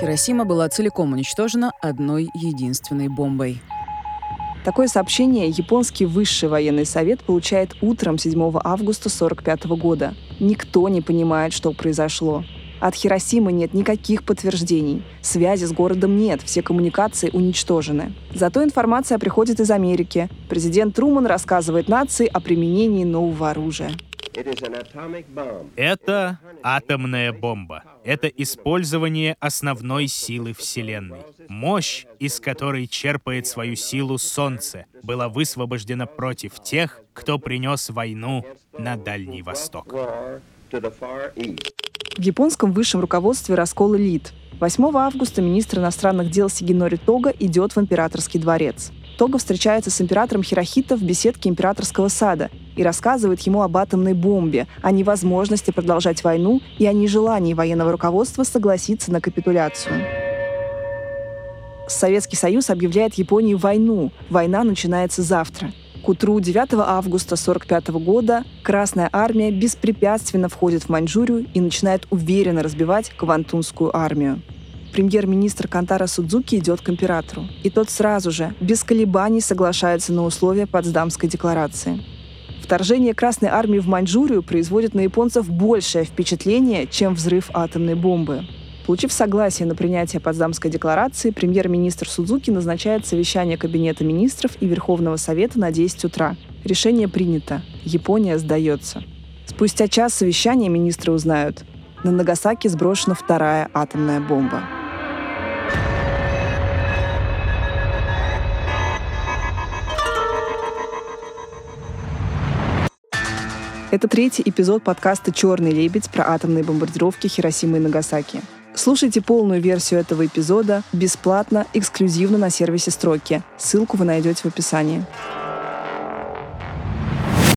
Хиросима была целиком уничтожена одной единственной бомбой. Такое сообщение японский высший военный совет получает утром 7 августа 1945 года. Никто не понимает, что произошло. От Хиросимы нет никаких подтверждений. Связи с городом нет, все коммуникации уничтожены. Зато информация приходит из Америки. Президент Труман рассказывает нации о применении нового оружия. Это атомная бомба. Это использование основной силы Вселенной. Мощь, из которой черпает свою силу Солнце, была высвобождена против тех, кто принес войну на Дальний Восток. В японском высшем руководстве раскол элит. 8 августа министр иностранных дел Сигинори Тога идет в императорский дворец. Тога встречается с императором Хирохито в беседке императорского сада и рассказывает ему об атомной бомбе, о невозможности продолжать войну и о нежелании военного руководства согласиться на капитуляцию. Советский Союз объявляет Японии войну. Война начинается завтра. К утру 9 августа 1945 года Красная армия беспрепятственно входит в Маньчжурию и начинает уверенно разбивать Квантунскую армию премьер-министр Кантара Судзуки идет к императору. И тот сразу же, без колебаний, соглашается на условия Потсдамской декларации. Вторжение Красной армии в Маньчжурию производит на японцев большее впечатление, чем взрыв атомной бомбы. Получив согласие на принятие Потсдамской декларации, премьер-министр Судзуки назначает совещание Кабинета министров и Верховного Совета на 10 утра. Решение принято. Япония сдается. Спустя час совещания министры узнают, на Нагасаки сброшена вторая атомная бомба. Это третий эпизод подкаста «Черный лебедь» про атомные бомбардировки Хиросимы и Нагасаки. Слушайте полную версию этого эпизода бесплатно, эксклюзивно на сервисе «Строки». Ссылку вы найдете в описании.